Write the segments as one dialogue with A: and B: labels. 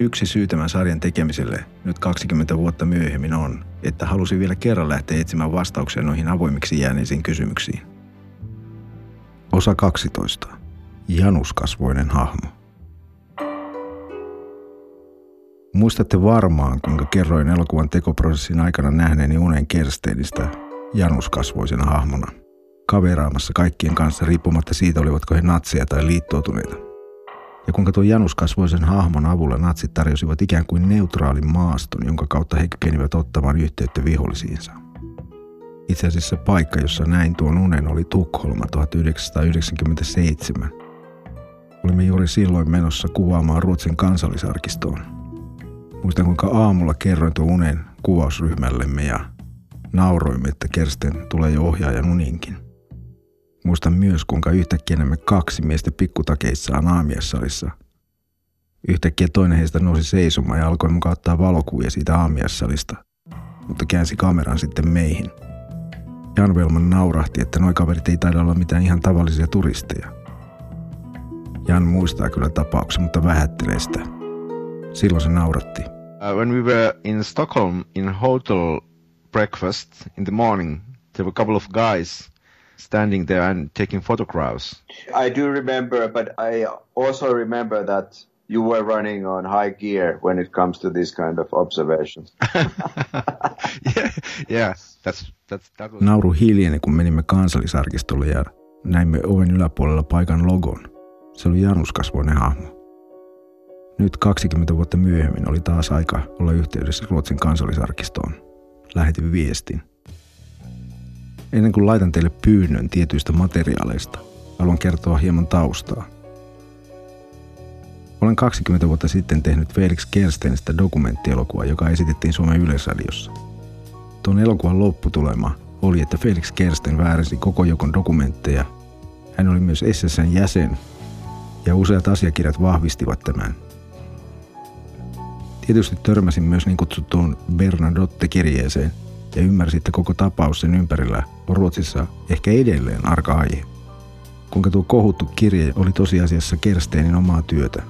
A: Yksi syy tämän sarjan tekemiselle nyt 20 vuotta myöhemmin on, että halusin vielä kerran lähteä etsimään vastauksia noihin avoimiksi jääneisiin kysymyksiin. Osa 12. Januskasvoinen hahmo. Muistatte varmaan, kuinka kerroin elokuvan tekoprosessin aikana nähneeni unen Kersteenistä januskasvoisena hahmona – kaveraamassa kaikkien kanssa riippumatta siitä, olivatko he natseja tai liittoutuneita. Ja kuinka tuon januskasvoisen hahmon avulla natsit tarjosivat ikään kuin neutraalin maaston, jonka kautta he kykenivät ottamaan yhteyttä vihollisiinsa. Itse asiassa paikka, jossa näin tuon unen, oli Tukholma 1997. Olimme juuri silloin menossa kuvaamaan Ruotsin kansallisarkistoon. Muistan, kuinka aamulla kerroin tuon unen kuvausryhmällemme ja nauroimme, että Kersten tulee jo ohjaajan uninkin. Muistan myös, kuinka yhtäkkiä näemme kaksi miestä pikkutakeissaan aamiassalissa. Yhtäkkiä toinen heistä nousi seisomaan ja alkoi mukaan ottaa valokuvia siitä aamiassalista, mutta käänsi kameran sitten meihin. Jan Velman naurahti, että nuo kaverit ei taida olla mitään ihan tavallisia turisteja. Jan muistaa kyllä tapauksen, mutta vähättelee sitä. Silloin se nauratti.
B: Uh, when we were in Stockholm in hotel breakfast in the morning, there were a couple of guys standing there and taking photographs.
C: I do remember, but I also remember that you were running on high gear when it comes to this kind of observations.
B: yeah, yeah, that's, that's, that was...
A: Nauru hiljeni, kun menimme kansallisarkistolle ja näimme oven yläpuolella paikan logon. Se oli januskasvoinen hahmo. Nyt 20 vuotta myöhemmin oli taas aika olla yhteydessä Ruotsin kansallisarkistoon. Lähetin viestin – Ennen kuin laitan teille pyynnön tietyistä materiaaleista, haluan kertoa hieman taustaa. Olen 20 vuotta sitten tehnyt Felix Kerstenistä dokumenttielokuvaa, joka esitettiin Suomen Yleisradiossa. Tuon elokuvan lopputulema oli, että Felix Kersten väärensi koko jokon dokumentteja. Hän oli myös SSN jäsen ja useat asiakirjat vahvistivat tämän. Tietysti törmäsin myös niin kutsuttuun Bernadotte-kirjeeseen, ja ymmärsi, että koko tapaus sen ympärillä on Ruotsissa ehkä edelleen arka aihe. Kuinka tuo kohuttu kirje oli tosiasiassa Kersteinin omaa työtä.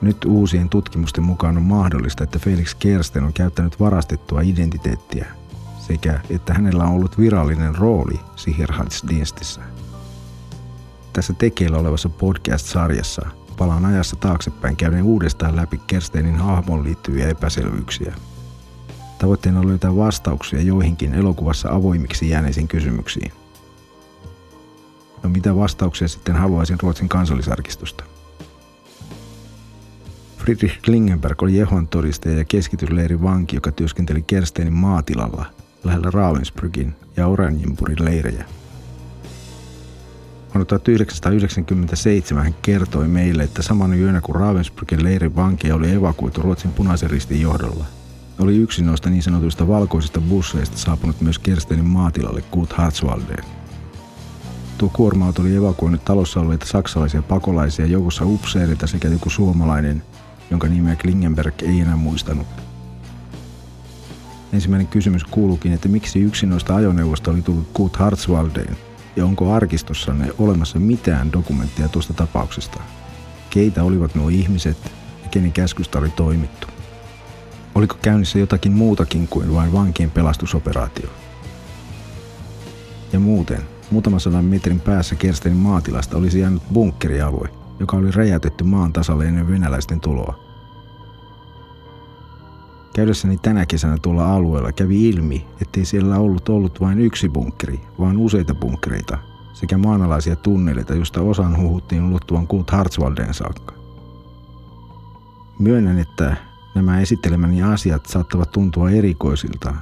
A: Nyt uusien tutkimusten mukaan on mahdollista, että Felix Kersten on käyttänyt varastettua identiteettiä sekä että hänellä on ollut virallinen rooli Sicherheitsdienstissä. Tässä tekeillä olevassa podcast-sarjassa palaan ajassa taaksepäin käydään uudestaan läpi Kersteinin hahmon liittyviä epäselvyyksiä – Tavoitteena on löytää vastauksia joihinkin elokuvassa avoimiksi jääneisiin kysymyksiin. No mitä vastauksia sitten haluaisin Ruotsin kansallisarkistosta? Friedrich Klingenberg oli Jehovan todistaja ja keskitysleirin vanki, joka työskenteli Kersteinin maatilalla lähellä Ravensbrückin ja Oranjinpurin leirejä. Vuonna 1997 hän kertoi meille, että samana yönä kun Ravensbrückin leirin vankeja oli evakuoitu Ruotsin punaisen ristin johdolla – oli yksi noista niin sanotuista valkoisista busseista saapunut myös Kerstenin maatilalle Kurt Hartswaldeen. Tuo kuorma oli evakuoinut talossa olleita saksalaisia pakolaisia joukossa upseereita sekä joku suomalainen, jonka nimeä Klingenberg ei enää muistanut. Ensimmäinen kysymys kuuluukin, että miksi yksi noista ajoneuvosta oli tullut Kurt Hartswaldeen ja onko arkistossanne olemassa mitään dokumenttia tuosta tapauksesta? Keitä olivat nuo ihmiset ja kenen käskystä oli toimittu? Oliko käynnissä jotakin muutakin kuin vain vankien pelastusoperaatio? Ja muuten, muutaman sadan metrin päässä Kerstenin maatilasta olisi jäänyt bunkkerialue, joka oli räjäytetty maan tasalle ennen venäläisten tuloa. Käydessäni tänä kesänä tuolla alueella kävi ilmi, ettei siellä ollut ollut vain yksi bunkkeri, vaan useita bunkkereita sekä maanalaisia tunneleita, joista osan huhuttiin ulottuvan Kult Hartswaldeen saakka. Myönnän, että Nämä esittelemäni asiat saattavat tuntua erikoisilta,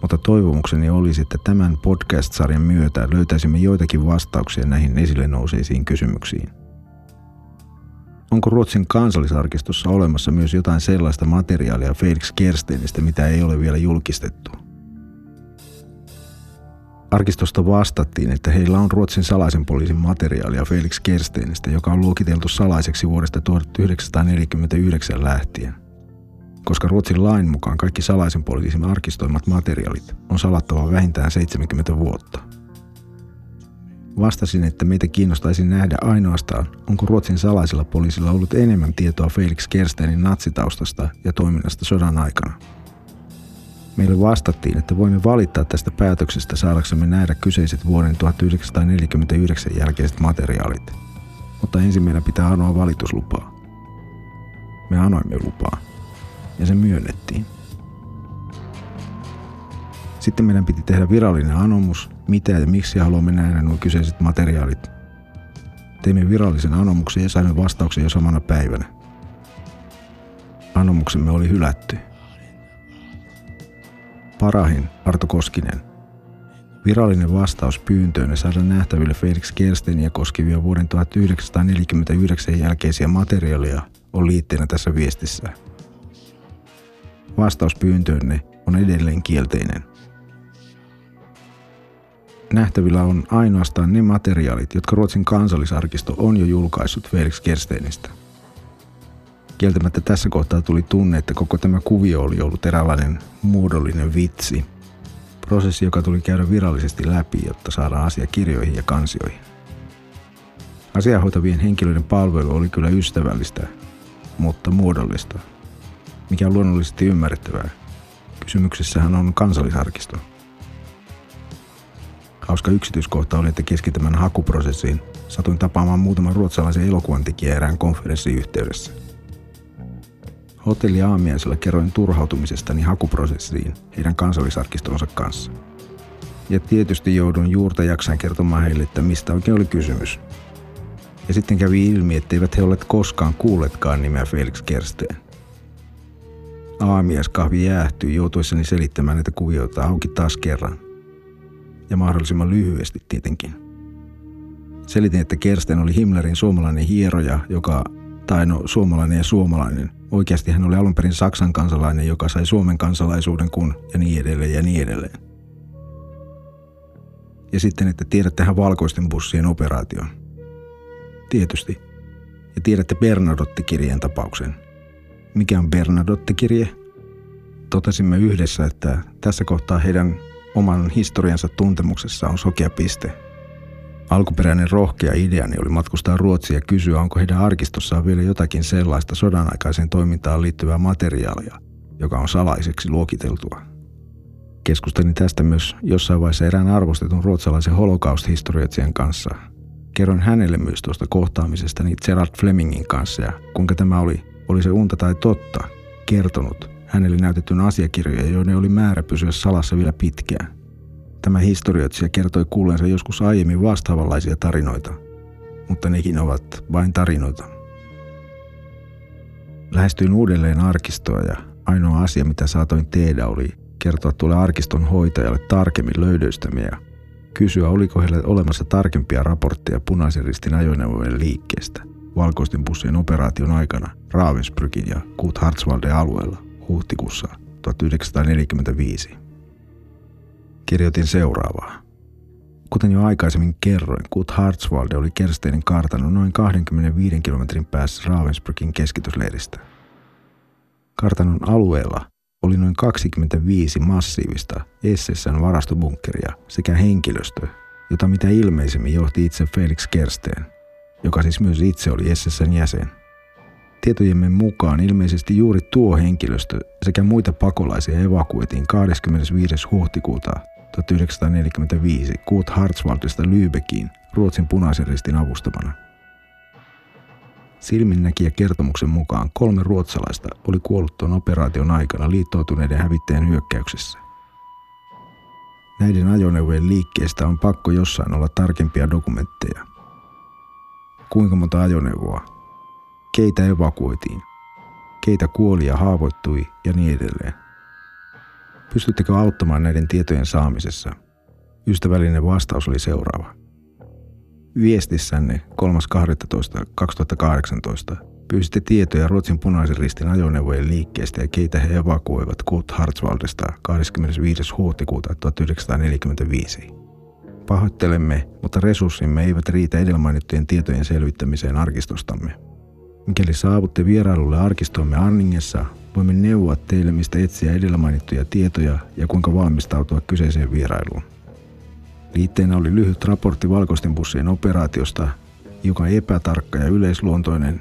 A: mutta toivomukseni olisi, että tämän podcast-sarjan myötä löytäisimme joitakin vastauksia näihin esille nouseisiin kysymyksiin. onko Ruotsin kansallisarkistossa olemassa myös jotain sellaista materiaalia Felix Kerstenistä, mitä ei ole vielä julkistettu. Arkistosta vastattiin, että heillä on Ruotsin salaisen poliisin materiaalia Felix Kerstenistä, joka on luokiteltu salaiseksi vuodesta 1949 lähtien. Koska Ruotsin lain mukaan kaikki salaisen poliisin arkistoimat materiaalit on salattava vähintään 70 vuotta – Vastasin, että meitä kiinnostaisi nähdä ainoastaan, onko Ruotsin salaisella poliisilla ollut enemmän tietoa Felix Kerstenin natsitaustasta ja toiminnasta sodan aikana. Meille vastattiin, että voimme valittaa tästä päätöksestä saadaksemme nähdä kyseiset vuoden 1949 jälkeiset materiaalit. Mutta ensin meidän pitää anoa valituslupaa. Me anoimme lupaa. Ja se myönnettiin. Sitten meidän piti tehdä virallinen anomus, mitä ja miksi haluamme nähdä nuo kyseiset materiaalit. Teimme virallisen anomuksen ja saimme vastauksen jo samana päivänä. Anomuksemme oli hylätty. Parahin Arto Koskinen. Virallinen vastaus pyyntöön saada nähtäville Felix Kersteniä koskevia vuoden 1949 jälkeisiä materiaaleja on liitteenä tässä viestissä. Vastaus pyyntöönne on edelleen kielteinen nähtävillä on ainoastaan ne materiaalit, jotka Ruotsin kansallisarkisto on jo julkaissut Felix Kersteinistä. Kieltämättä tässä kohtaa tuli tunne, että koko tämä kuvio oli ollut eräänlainen muodollinen vitsi. Prosessi, joka tuli käydä virallisesti läpi, jotta saadaan asia kirjoihin ja kansioihin. Asiahoitavien henkilöiden palvelu oli kyllä ystävällistä, mutta muodollista, mikä on luonnollisesti ymmärrettävää. Kysymyksessähän on kansallisarkisto – Hauska yksityiskohta oli, että keskittämän hakuprosessiin satuin tapaamaan muutaman ruotsalaisen elokuvan erään konferenssin yhteydessä. Hotelli aamiaisella kerroin turhautumisestani hakuprosessiin heidän kansallisarkistonsa kanssa. Ja tietysti joudun juurta jaksain kertomaan heille, että mistä oikein oli kysymys. Ja sitten kävi ilmi, etteivät he olleet koskaan kuulletkaan nimeä Felix Kersteen. Aamiaiskahvi jäähtyi joutuessani selittämään näitä kuvioita auki taas kerran – ja mahdollisimman lyhyesti tietenkin. Selitin, että Kersten oli Himmlerin suomalainen hieroja, joka, tai no suomalainen ja suomalainen. Oikeasti hän oli alun perin Saksan kansalainen, joka sai Suomen kansalaisuuden kun ja niin edelleen ja niin edelleen. Ja sitten, että tiedättehän valkoisten bussien operaation. Tietysti. Ja tiedätte Bernadotte-kirjeen tapauksen. Mikä on Bernadotte-kirje? Totesimme yhdessä, että tässä kohtaa heidän oman historiansa tuntemuksessa on sokea piste. Alkuperäinen rohkea ideani oli matkustaa Ruotsia ja kysyä, onko heidän arkistossaan vielä jotakin sellaista sodan aikaiseen toimintaan liittyvää materiaalia, joka on salaiseksi luokiteltua. Keskustelin tästä myös jossain vaiheessa erään arvostetun ruotsalaisen holocaust-historioitsijan kanssa. Kerron hänelle myös tuosta kohtaamisestani Gerald Flemingin kanssa ja kuinka tämä oli, oli se unta tai totta, kertonut hänelle näytetyn asiakirjoja, joiden oli määrä pysyä salassa vielä pitkään. Tämä historioitsija kertoi kuulleensa joskus aiemmin vastaavanlaisia tarinoita, mutta nekin ovat vain tarinoita. Lähestyin uudelleen arkistoa ja ainoa asia, mitä saatoin tehdä, oli kertoa tuolle arkiston hoitajalle tarkemmin löydöistämme ja kysyä, oliko heillä olemassa tarkempia raportteja punaisen ristin ajoneuvojen liikkeestä valkoisten bussien operaation aikana Ravensbrückin ja Kut Hartswalden alueella huhtikuussa 1945. Kirjoitin seuraavaa. Kuten jo aikaisemmin kerroin, Kut Hartswalde oli Kersteinin kartanon noin 25 kilometrin päässä Ravensbrückin keskitysleiristä. Kartanon alueella oli noin 25 massiivista SSN varastobunkkeria sekä henkilöstö, jota mitä ilmeisemmin johti itse Felix Kersteen, joka siis myös itse oli SSN jäsen – Tietojemme mukaan ilmeisesti juuri tuo henkilöstö sekä muita pakolaisia evakuoitiin 25. huhtikuuta 1945 Kut Hartswaldista Lübeckiin Ruotsin punaisen ristin avustamana. Silminnäkijä kertomuksen mukaan kolme ruotsalaista oli kuollut tuon operaation aikana liittoutuneiden hävittäjän hyökkäyksessä. Näiden ajoneuvojen liikkeestä on pakko jossain olla tarkempia dokumentteja. Kuinka monta ajoneuvoa, keitä evakuoitiin, keitä kuoli ja haavoittui ja niin edelleen. Pystyttekö auttamaan näiden tietojen saamisessa? Ystävällinen vastaus oli seuraava. Viestissänne 3.12.2018 Pyysitte tietoja Ruotsin punaisen ristin ajoneuvojen liikkeestä ja keitä he evakuoivat Kurt Hartswaldesta 25. huhtikuuta 1945. Pahoittelemme, mutta resurssimme eivät riitä edellä mainittujen tietojen selvittämiseen arkistostamme. Mikäli saavutte vierailulle arkistoimme Anningessa, voimme neuvoa teille, mistä etsiä edellä mainittuja tietoja ja kuinka valmistautua kyseiseen vierailuun. Liitteenä oli lyhyt raportti valkoisten bussien operaatiosta, joka epätarkka ja yleisluontoinen,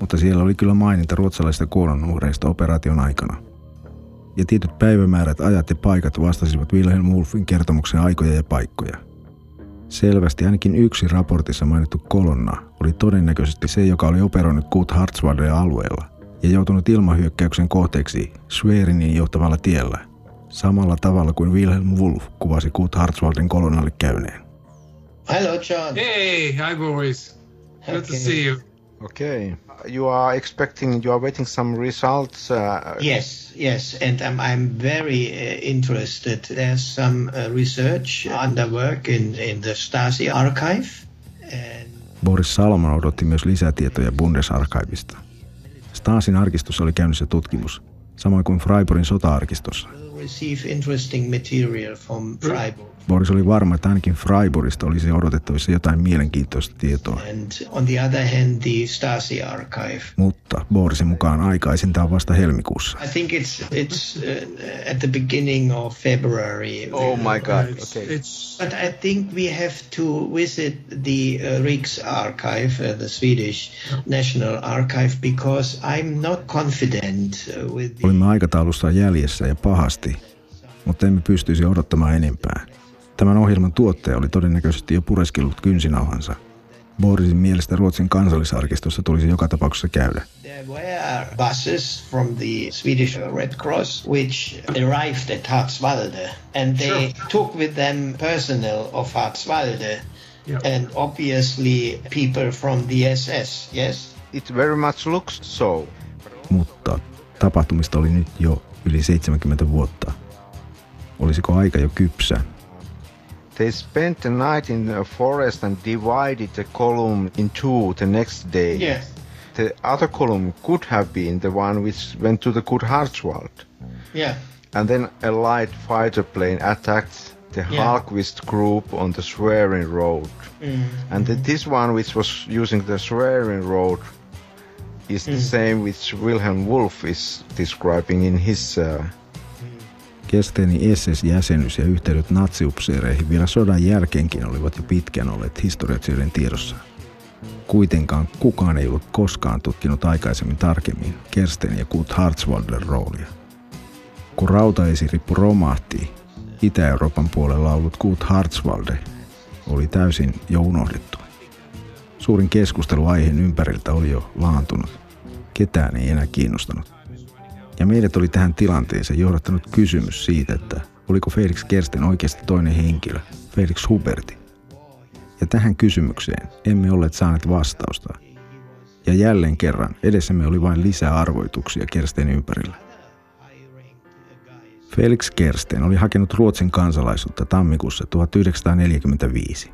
A: mutta siellä oli kyllä maininta ruotsalaisista kuolonuhreista operaation aikana. Ja tietyt päivämäärät, ajat ja paikat vastasivat Wilhelm Wolfin kertomuksen aikoja ja paikkoja. Selvästi ainakin yksi raportissa mainittu kolonna oli todennäköisesti se, joka oli operoinut Kut Hartswaldin alueella ja joutunut ilmahyökkäyksen kohteeksi Schwerinin johtavalla tiellä, samalla tavalla kuin Wilhelm Wolf kuvasi Kut Hartswaldin kolonnalle käyneen.
D: Hello, John.
E: Hey, hi, Boris. Good to
D: Okay.
E: see you.
B: Okay. You are expecting, you are waiting some results. Uh,
D: Yes, yes, and um, I'm very uh, interested. There's some uh, research under work in, in the Stasi archive, and
A: Boris Salomon odotti myös lisätietoja Bundesarchivista. Stasin arkistossa oli käynnissä tutkimus, samoin kuin Freiburgin sota-arkistossa.
D: will receive interesting material from Freiburg.
A: Boris oli varma, että ainakin Freiburgista olisi odotettavissa jotain mielenkiintoista tietoa.
D: And on the other hand, the Stasi archive.
A: Mutta Borisin mukaan aikaisinta on vasta helmikuussa.
D: I think it's it's uh, at the beginning of February.
B: oh my God. Okay.
E: it's
D: But I think we have to visit the uh, Riksarchive, uh, the Swedish National Archive, because I'm not confident with the
A: Olimme aikataulussa jäljessä ja pahasti, mutta emme pystyisi odottamaan enempää. Tämän ohjelman tuottaja oli todennäköisesti jo pureskellut kynsinauhansa. Borisin mielestä Ruotsin kansallisarkistossa tulisi joka tapauksessa käydä.
D: There were buses from the Swedish Red Cross which arrived at Hartswalde and they took with them personnel of Hartswalde
E: Yeah.
D: and obviously people from the SS, yes?
B: It very much looks so.
A: Mutta tapahtumista oli nyt jo yli 70 vuotta. Olisiko aika jo kypsä?
B: They spent the night in the forest and divided the column in two the next day.
D: Yes.
B: The other column could have been the one which went to the Good Hartswald.
D: Yeah.
B: And then a light fighter plane attacked the
D: Yeah.
B: Group on the Swearing Road.
D: Mm.
B: And the, this one, which was using the Swearing Road, is the same which Wilhelm Wolf is describing in his. Uh,
A: Kesteeni SS-jäsenyys ja yhteydet natsiupseereihin vielä sodan jälkeenkin olivat jo pitkään olleet historioitsijoiden tiedossa. Kuitenkaan kukaan ei ollut koskaan tutkinut aikaisemmin tarkemmin Kersten ja Kurt Hartswalden roolia. Kun rautaesirippu romahti, Itä-Euroopan puolella ollut Kurt Hartswalde oli täysin jo unohdettu. Suurin keskustelu aiheen ympäriltä oli jo laantunut. Ketään ei enää kiinnostanut. Ja meidät oli tähän tilanteeseen johdattanut kysymys siitä, että oliko Felix Kersten oikeasti toinen henkilö, Felix Huberti. Ja tähän kysymykseen emme olleet saaneet vastausta. Ja jälleen kerran edessämme oli vain lisää arvoituksia Kersten ympärillä. Felix Kersten oli hakenut Ruotsin kansalaisuutta tammikuussa 1945,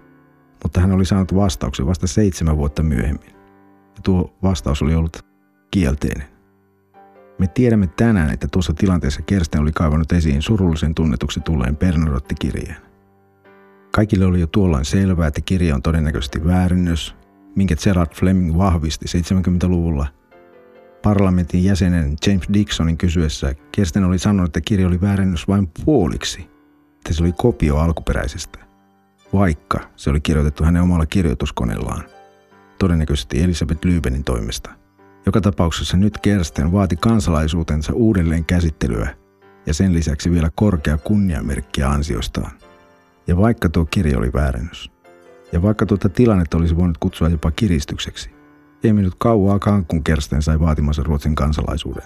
A: mutta hän oli saanut vastauksen vasta seitsemän vuotta myöhemmin. Ja tuo vastaus oli ollut kielteinen. Me tiedämme tänään, että tuossa tilanteessa Kersten oli kaivannut esiin surullisen tunnetuksi tulleen Bernadotte-kirjeen. Kaikille oli jo tuolloin selvää, että kirja on todennäköisesti väärinnös, minkä Gerard Fleming vahvisti 70-luvulla. Parlamentin jäsenen James Dixonin kysyessä Kersten oli sanonut, että kirja oli väärinnös vain puoliksi, että se oli kopio alkuperäisestä, vaikka se oli kirjoitettu hänen omalla kirjoituskoneellaan, todennäköisesti Elisabeth Lybenin toimesta. Joka tapauksessa nyt Kersten vaati kansalaisuutensa uudelleen käsittelyä ja sen lisäksi vielä korkea kunniamerkkiä ansiostaan. Ja vaikka tuo kirja oli väärennys, ja vaikka tuota tilannetta olisi voinut kutsua jopa kiristykseksi, ei mennyt kauaakaan, kun Kersten sai vaatimansa Ruotsin kansalaisuuden.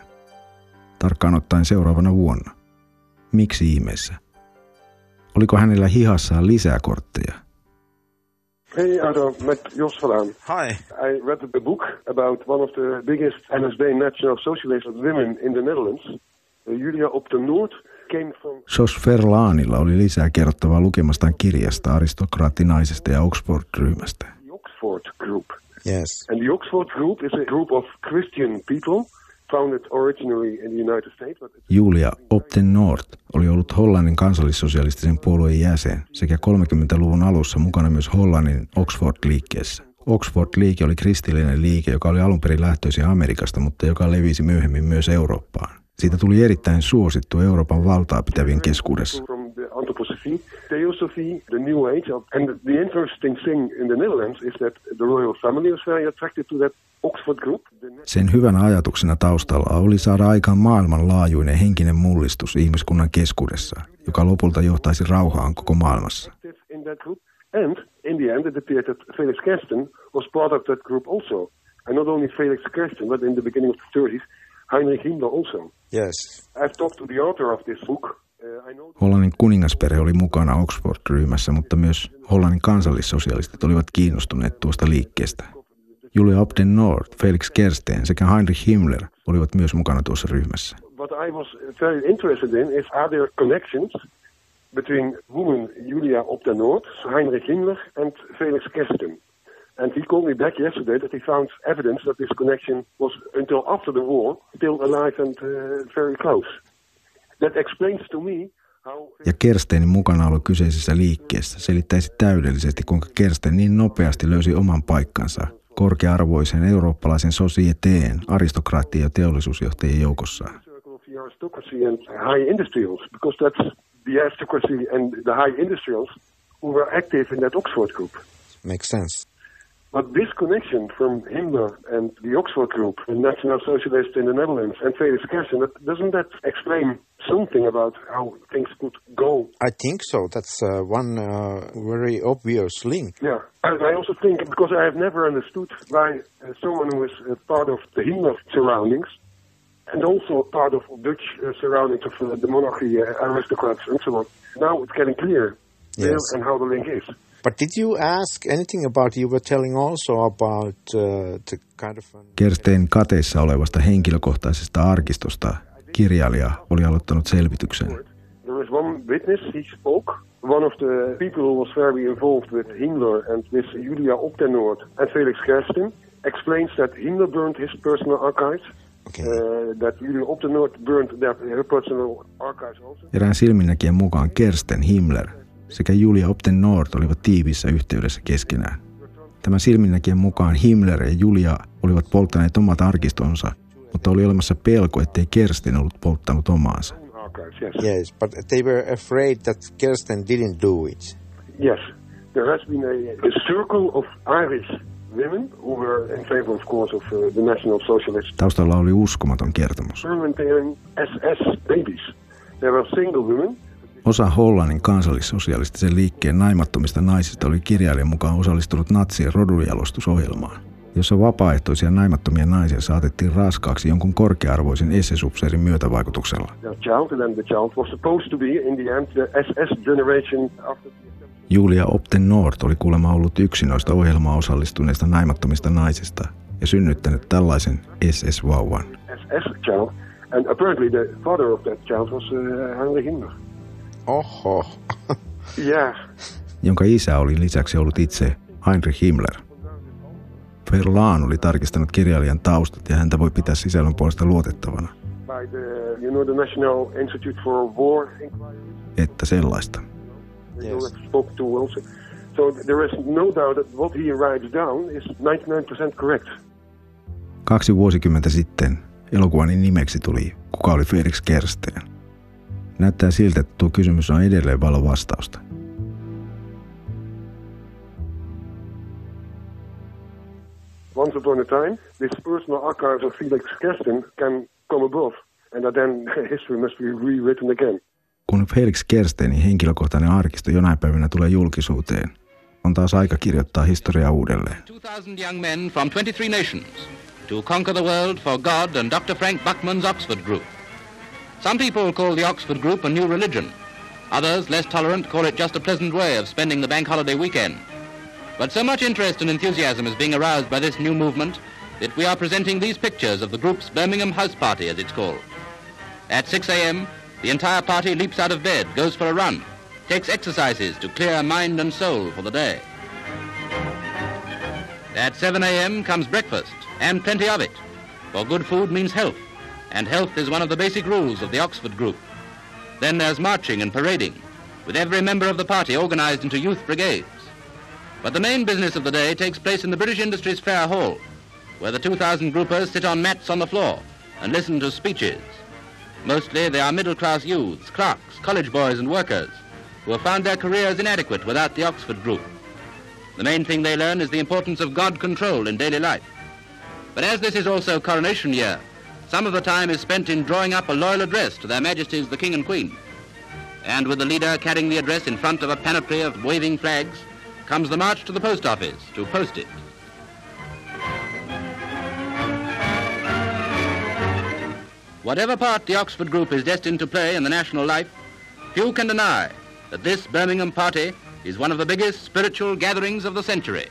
A: Tarkkaan ottaen seuraavana vuonna. Miksi ihmeessä? Oliko hänellä hihassaan lisää kortteja?
F: Hey Ardo, met Jos vandaan.
B: hi.
F: I read a book about one of the biggest NSB National Socialist women in the Netherlands. Uh, Julia op de Noord came from
A: Jos Verlaanilla oli lisää kerrottavaa lukemastaan kirjasta aristokraattinaisesta ja Oxford-ryhmästä.
F: the Oxford group.
A: Yes.
F: And the Oxford Group is a group of Christian people
A: Julia Opten North oli ollut Hollannin kansallissosialistisen puolueen jäsen sekä 30-luvun alussa mukana myös Hollannin Oxford-liikkeessä. Oxford-liike oli kristillinen liike, joka oli alun perin lähtöisin Amerikasta, mutta joka levisi myöhemmin myös Eurooppaan. Siitä tuli erittäin suosittu Euroopan valtaa pitävien keskuudessa.
F: From the anthroposophy, theosophy, the New Age. And the interesting thing in the Netherlands is that the royal family was very attracted to that Oxford group.
A: Sen hyvänä ajatuksena taustalla oli saada aikaan maailmanlaajuinen henkinen mullistus ihmiskunnan keskuudessa, joka lopulta johtaisi rauhaan koko maailmassa.
F: active in that group. And in the end, it appeared that Felix Kersten was part of that group also. And not only Felix Kersten, but in the beginning of the 30s, Heinrich Himmler also.
A: Yes.
F: I've talked to the author of this book.
A: Hollannin kuningaspere oli mukana Oxford-ryhmässä, mutta myös Hollannin kansallissosialistit olivat kiinnostuneet tuosta liikkeestä. Julia Opden North, Felix Kersten sekä Heinrich Himmler olivat myös mukana tuossa ryhmässä.
F: what I was very interested in is are there connections between woman Julia Opten-North, Heinrich Himmler, and Felix Kersten? And he called me back yesterday that he found evidence that this connection was, until after the war, still alive and uh, very close. That explains to me how...
A: Ja Kerstenin mukanaolo kyseisessä liikkeessä selittäisi täydellisesti, kuinka Kersten niin nopeasti löysi oman paikkansa korkea-arvoisen eurooppalaisen sosieteen, aristokraattien ja teollisuusjohtajien joukossaan. Makes sense.
F: But this connection from Himmler and the Oxford Group, the National Socialists in the Netherlands, and Felix that, doesn't that explain something about how things could go?
G: I think so. That's uh, one uh, very obvious link.
F: Yeah. And I also think, because I have never understood why uh, someone who is uh, part of the Himmler surroundings, and also part of Dutch uh, surroundings of uh, the monarchy, uh, aristocrats, and so on, now it's getting clear where
G: Yes.
F: and how the link is.
G: But did you ask anything about? You were telling also about uh, the kind of. An,
A: Kersten kateissa olevasta henkilökohtaisesta arkistosta kirjailija oli aloittanut selvityksen.
F: There is one witness, he spoke. One of the people who was very involved with Himmler and with Julia Optennoord and Felix Kersten explains that Himmler burned his personal archives,
G: okay.
F: uh, that Julia Optennoord burned their, her personal archives also.
A: Erään silminnäkijän mukaan Kersten Himmler sekä Julia Opten North olivat tiiviissä yhteydessä keskenään. Tämän silminnäkijän mukaan Himmler ja Julia olivat polttaneet omat arkistonsa, mutta oli olemassa pelko, ettei Kersten ollut polttanut omaansa.
F: Yes.
G: But they were afraid that Kirsten didn't do it.
F: Yes. There has been a, a circle of Irish women who were in favor, of course, of uh, the National Socialists
A: Taustalla oli uskomaton kertomus.
F: SS babies. There were single women
A: Osa Hollannin kansallissosialistisen liikkeen naimattomista naisista oli kirjailijan mukaan osallistunut natsien rodunjalostusohjelmaan, jossa vapaaehtoisia naimattomia naisia saatettiin raskaaksi jonkun korkea-arvoisen SS-upseerin myötävaikutuksella. Julia Opten North oli kuulemma ollut yksi noista ohjelmaan osallistuneista naimattomista naisista ja synnyttänyt tällaisen SS-vauvan.
F: SS child. And apparently the father of that child was uh, Heinrich Himmler.
G: Oho.
F: Yeah.
A: jonka isä oli lisäksi ollut itse Heinrich Himmler. Verlaan oli tarkistanut kirjailijan taustat ja häntä voi pitää sisällön puolesta luotettavana,
F: By the, you know, the National Institute for War Inquiry.
A: että sellaista.
G: Yes.
F: So there is no doubt that what he writes down is 99% correct.
A: Kaksi vuosikymmentä sitten elokuvani nimeksi tuli Kuka oli Felix Kersten. Näyttää siltä, että tuo kysymys on edelleen valo vastausta.
F: Once upon a time, this personal archives of Felix Kersten can come above, and that then history must be rewritten again.
A: Kun Felix Kerstenin henkilökohtainen arkisto jonain päivänä tulee julkisuuteen, on taas aika kirjoittaa historiaa uudelleen.
H: 2,000 young men from 23 nations to conquer the world for God and Dr. Frank Buckman's Oxford Group. Some people call the Oxford Group a new religion. Others, less tolerant, call it just a pleasant way of spending the bank holiday weekend. But so much interest and enthusiasm is being aroused by this new movement that we are presenting these pictures of the group's Birmingham house party, as it's called. At 6 a.m., the entire party leaps out of bed, goes for a run, takes exercises to clear mind and soul for the day. At 7 a.m. comes breakfast, and plenty of it. For good food means health, and health is one of the basic rules of the Oxford Group. Then there's marching and parading, with every member of the party organized into youth brigades. But the main business of the day takes place in the British Industries Fair Hall, where the 2,000 groupers sit on mats on the floor and listen to speeches. Mostly they are middle-class youths, clerks, college boys and workers who have found their careers inadequate without the Oxford Group. The main thing they learn is the importance of God control in daily life. But as this is also coronation year, some of the time is spent in drawing up a loyal address to their Majesties the King and Queen. And with the leader carrying the address in front of a panoply of waving flags, comes the march to the post office to post it. Whatever part the Oxford Group is destined to play in the national life, few can deny that this Birmingham party is one of the biggest spiritual gatherings of the century.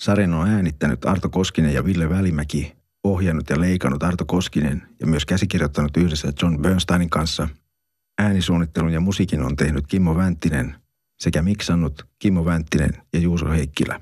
A: Sarjan on äänittänyt Arto Koskinen ja Ville Välimäki, ohjannut ja leikannut Arto Koskinen ja myös käsikirjoittanut yhdessä John Bernsteinin kanssa. Äänisuunnittelun ja musiikin on tehnyt Kimmo Vänttinen sekä miksannut Kimmo Vänttinen ja Juuso Heikkilä.